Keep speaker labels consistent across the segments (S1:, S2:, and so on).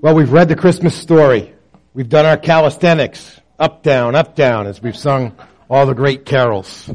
S1: Well, we've read the Christmas story. We've done our calisthenics, up, down, up, down, as we've sung all the great carols.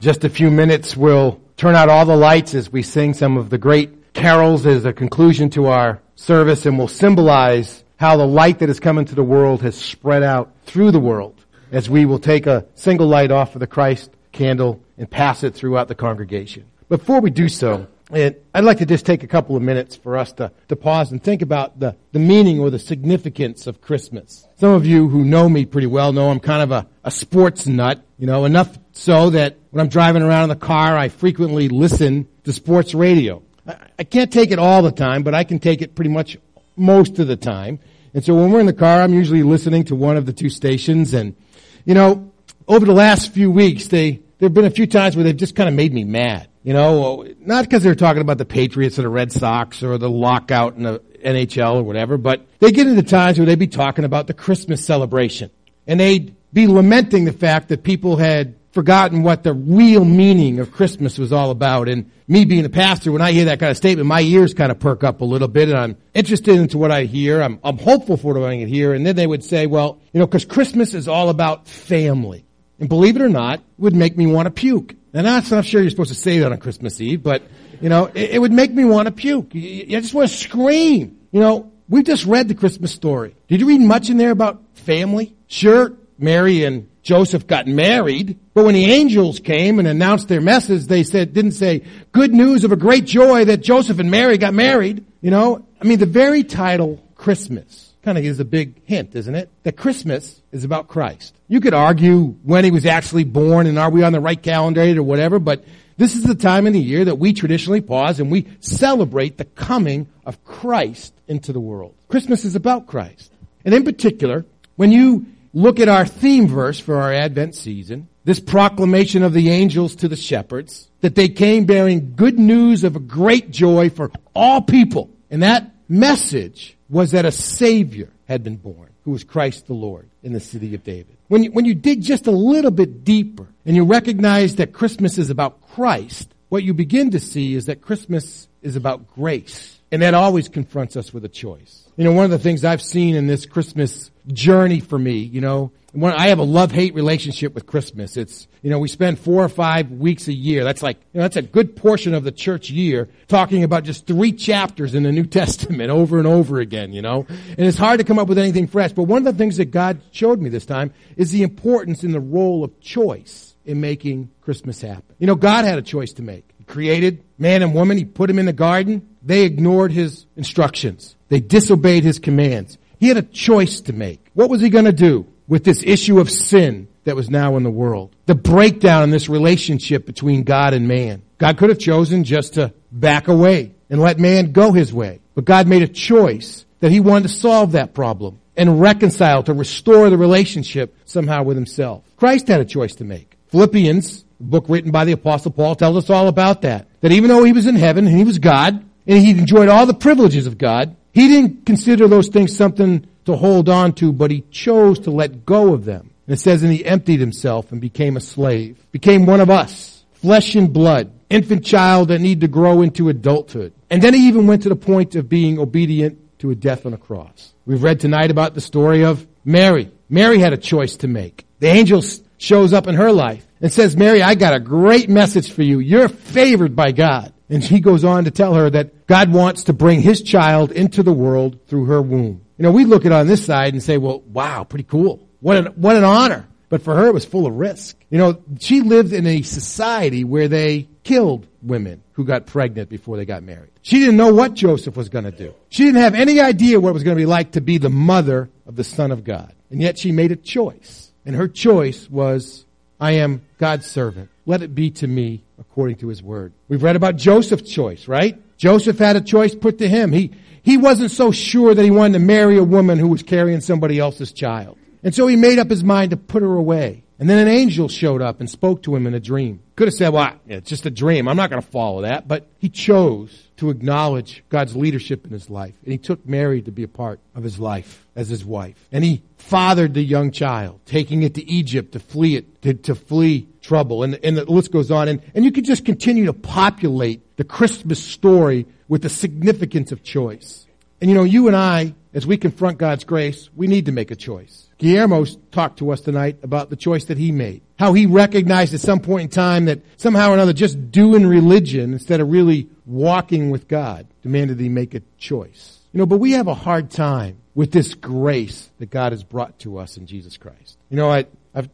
S1: Just a few minutes, we'll turn out all the lights as we sing some of the great carols as a conclusion to our service and will symbolize how the light that has come into the world has spread out through the world as we will take a single light off of the Christ candle and pass it throughout the congregation. Before we do so, and I'd like to just take a couple of minutes for us to, to pause and think about the, the meaning or the significance of Christmas. Some of you who know me pretty well know I'm kind of a, a sports nut, you know, enough so that when I'm driving around in the car, I frequently listen to sports radio. I, I can't take it all the time, but I can take it pretty much most of the time. And so when we're in the car, I'm usually listening to one of the two stations. And, you know, over the last few weeks, they, there have been a few times where they've just kind of made me mad. You know, not because they're talking about the Patriots or the Red Sox or the lockout in the NHL or whatever, but they get into times where they'd be talking about the Christmas celebration. And they'd be lamenting the fact that people had forgotten what the real meaning of Christmas was all about. And me being a pastor, when I hear that kind of statement, my ears kind of perk up a little bit and I'm interested into what I hear. I'm, I'm hopeful for what I hear. And then they would say, well, you know, cause Christmas is all about family. And believe it or not, would make me want to puke. And I'm not sure you're supposed to say that on Christmas Eve, but, you know, it, it would make me want to puke. I just want to scream. You know, we just read the Christmas story. Did you read much in there about family? Sure, Mary and Joseph got married, but when the angels came and announced their message, they said, didn't say, good news of a great joy that Joseph and Mary got married. You know, I mean, the very title, Christmas, kind of gives a big hint, isn't it? That Christmas is about Christ. You could argue when he was actually born and are we on the right calendar or whatever, but this is the time in the year that we traditionally pause and we celebrate the coming of Christ into the world. Christmas is about Christ. And in particular, when you look at our theme verse for our Advent season, this proclamation of the angels to the shepherds, that they came bearing good news of a great joy for all people. And that message was that a Savior had been born, who was Christ the Lord in the city of David. When you, when you dig just a little bit deeper and you recognize that Christmas is about Christ, what you begin to see is that Christmas is about grace. And that always confronts us with a choice. You know, one of the things I've seen in this Christmas journey for me, you know, when I have a love-hate relationship with Christmas. It's, you know, we spend four or five weeks a year. That's like, you know, that's a good portion of the church year talking about just three chapters in the New Testament over and over again, you know. And it's hard to come up with anything fresh. But one of the things that God showed me this time is the importance in the role of choice in making Christmas happen. You know, God had a choice to make. He created man and woman. He put them in the garden. They ignored his instructions. They disobeyed his commands. He had a choice to make. What was he going to do? with this issue of sin that was now in the world. The breakdown in this relationship between God and man. God could have chosen just to back away and let man go his way. But God made a choice that he wanted to solve that problem and reconcile, to restore the relationship somehow with himself. Christ had a choice to make. Philippians, a book written by the apostle Paul, tells us all about that. That even though he was in heaven and he was God, and he enjoyed all the privileges of God, he didn't consider those things something to hold on to, but he chose to let go of them. And it says, and he emptied himself and became a slave, became one of us, flesh and blood, infant child that need to grow into adulthood. And then he even went to the point of being obedient to a death on a cross. We've read tonight about the story of Mary. Mary had a choice to make. The angel shows up in her life and says, Mary, I got a great message for you. You're favored by God. And he goes on to tell her that God wants to bring his child into the world through her womb. You know, we look at it on this side and say, well, wow, pretty cool. What an, what an honor. But for her, it was full of risk. You know, she lived in a society where they killed women who got pregnant before they got married. She didn't know what Joseph was going to do. She didn't have any idea what it was going to be like to be the mother of the Son of God. And yet she made a choice. And her choice was, I am God's servant. Let it be to me according to his word. We've read about Joseph's choice, right? Joseph had a choice put to him. He, he wasn't so sure that he wanted to marry a woman who was carrying somebody else's child. And so he made up his mind to put her away. And then an angel showed up and spoke to him in a dream. Could have said, well, it's just a dream. I'm not going to follow that. But he chose to acknowledge God's leadership in his life. And he took Mary to be a part of his life as his wife. And he fathered the young child, taking it to Egypt to flee it, to, to flee trouble. And, and the list goes on. And, and you could just continue to populate the Christmas story with the significance of choice. And you know, you and I as we confront God's grace, we need to make a choice. Guillermo talked to us tonight about the choice that he made. How he recognized at some point in time that somehow or another just doing religion instead of really walking with God demanded he make a choice. You know, but we have a hard time with this grace that God has brought to us in Jesus Christ. You know, I,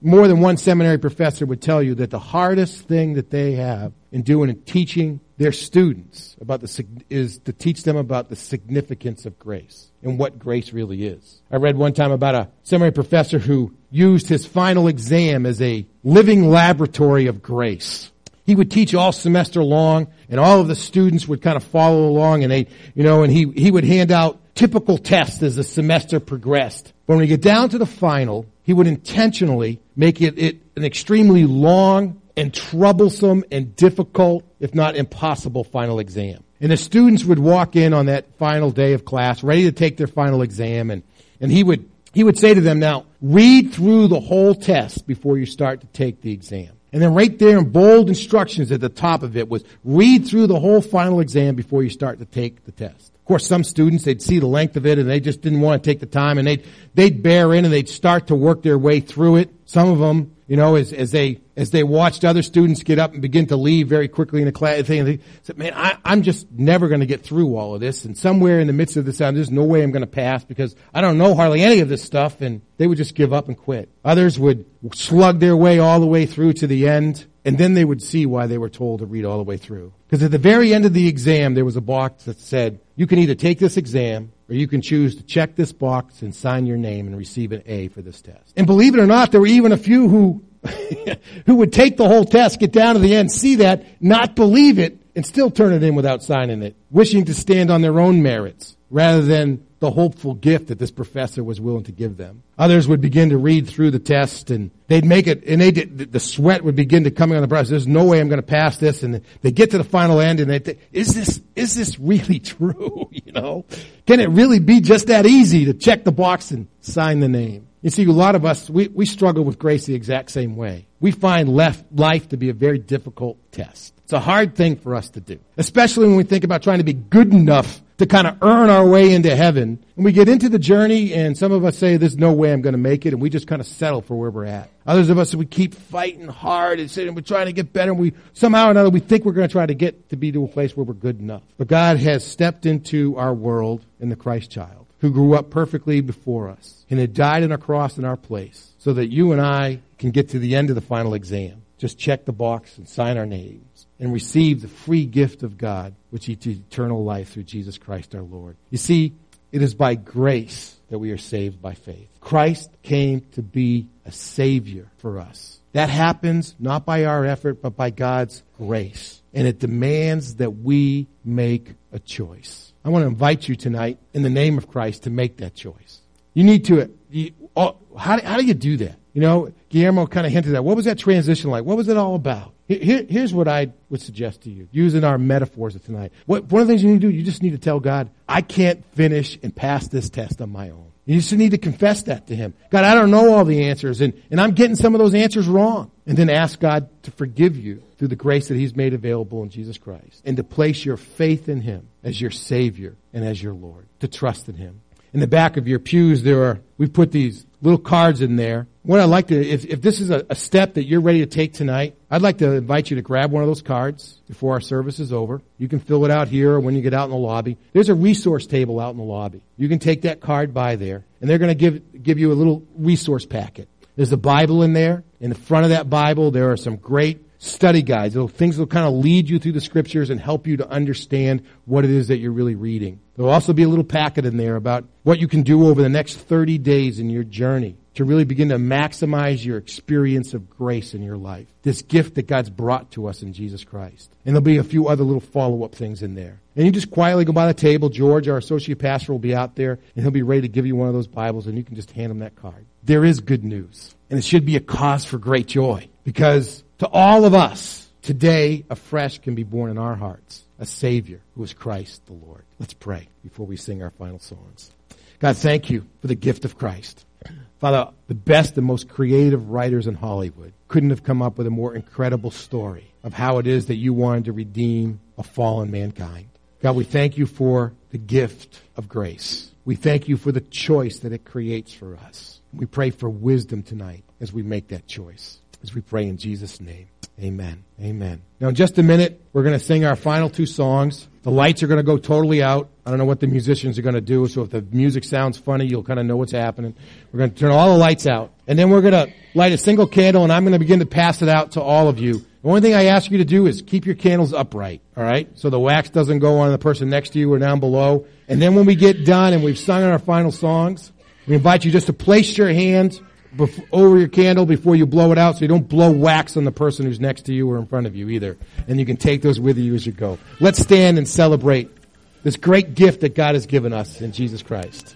S1: More than one seminary professor would tell you that the hardest thing that they have in doing and teaching their students about the is to teach them about the significance of grace and what grace really is. I read one time about a seminary professor who used his final exam as a living laboratory of grace. He would teach all semester long and all of the students would kind of follow along and they, you know, and he, he would hand out typical tests as the semester progressed. But when we get down to the final, he would intentionally make it, it an extremely long and troublesome and difficult, if not impossible, final exam. And the students would walk in on that final day of class, ready to take their final exam, and, and he would he would say to them, now, read through the whole test before you start to take the exam. And then right there in bold instructions at the top of it was read through the whole final exam before you start to take the test. Of course, some students, they'd see the length of it and they just didn't want to take the time and they'd, they'd bear in and they'd start to work their way through it. Some of them, you know, as, as they, as they watched other students get up and begin to leave very quickly in the class, they said, man, I, I'm just never going to get through all of this. And somewhere in the midst of this, there's no way I'm going to pass because I don't know hardly any of this stuff. And they would just give up and quit. Others would slug their way all the way through to the end. And then they would see why they were told to read all the way through. Because at the very end of the exam, there was a box that said, you can either take this exam or you can choose to check this box and sign your name and receive an A for this test. And believe it or not, there were even a few who who would take the whole test, get down to the end, see that, not believe it, and still turn it in without signing it, wishing to stand on their own merits rather than the hopeful gift that this professor was willing to give them. Others would begin to read through the test and they'd make it, and they did, the sweat would begin to come on the brow. There's no way I'm going to pass this. And they get to the final end and they think, is this, is this really true? you know, can it really be just that easy to check the box and sign the name? You see, a lot of us, we, we struggle with grace the exact same way. We find left, life to be a very difficult test. It's a hard thing for us to do, especially when we think about trying to be good enough to kind of earn our way into heaven. And we get into the journey and some of us say, there's no way I'm going to make it. And we just kind of settle for where we're at. Others of us, we keep fighting hard and saying we're trying to get better. And we somehow or another, we think we're going to try to get to be to a place where we're good enough. But God has stepped into our world in the Christ child who grew up perfectly before us and had died on a cross in our place so that you and I can get to the end of the final exam. Just check the box and sign our names and receive the free gift of God, which is eternal life through Jesus Christ our Lord. You see, it is by grace that we are saved by faith. Christ came to be a savior for us. That happens not by our effort, but by God's grace. And it demands that we make a choice. I want to invite you tonight in the name of Christ to make that choice. You need to, oh, how, how do you do that? You know, Guillermo kind of hinted at what was that transition like? What was it all about? Here, here's what I would suggest to you, using our metaphors of tonight. What, one of the things you need to do, you just need to tell God, I can't finish and pass this test on my own. You just need to confess that to Him. God, I don't know all the answers, and, and I'm getting some of those answers wrong. And then ask God to forgive you through the grace that He's made available in Jesus Christ. And to place your faith in Him as your Savior and as your Lord. To trust in Him. In the back of your pews, there are, we put these little cards in there. What I'd like to, if, if this is a, a, step that you're ready to take tonight, I'd like to invite you to grab one of those cards before our service is over. You can fill it out here or when you get out in the lobby. There's a resource table out in the lobby. You can take that card by there and they're going to give, give you a little resource packet. There's a Bible in there. In the front of that Bible, there are some great study guides, little things that will kind of lead you through the scriptures and help you to understand what it is that you're really reading. There'll also be a little packet in there about what you can do over the next 30 days in your journey to really begin to maximize your experience of grace in your life. This gift that God's brought to us in Jesus Christ. And there'll be a few other little follow-up things in there. And you just quietly go by the table. George, our associate pastor, will be out there and he'll be ready to give you one of those Bibles and you can just hand him that card. There is good news. And it should be a cause for great joy because to all of us, today afresh can be born in our hearts a Savior who is Christ the Lord. Let's pray before we sing our final songs. God, thank you for the gift of Christ. Father, the best and most creative writers in Hollywood couldn't have come up with a more incredible story of how it is that you wanted to redeem a fallen mankind. God, we thank you for the gift of grace. We thank you for the choice that it creates for us. We pray for wisdom tonight as we make that choice. As we pray in Jesus' name. Amen. Amen. Now in just a minute, we're going to sing our final two songs. The lights are going to go totally out. I don't know what the musicians are going to do, so if the music sounds funny, you'll kind of know what's happening. We're going to turn all the lights out. And then we're going to light a single candle and I'm going to begin to pass it out to all of you. The only thing I ask you to do is keep your candles upright, alright? So the wax doesn't go on the person next to you or down below. And then when we get done and we've sung our final songs, we invite you just to place your hand over your candle before you blow it out so you don't blow wax on the person who's next to you or in front of you either. And you can take those with you as you go. Let's stand and celebrate this great gift that God has given us in Jesus Christ.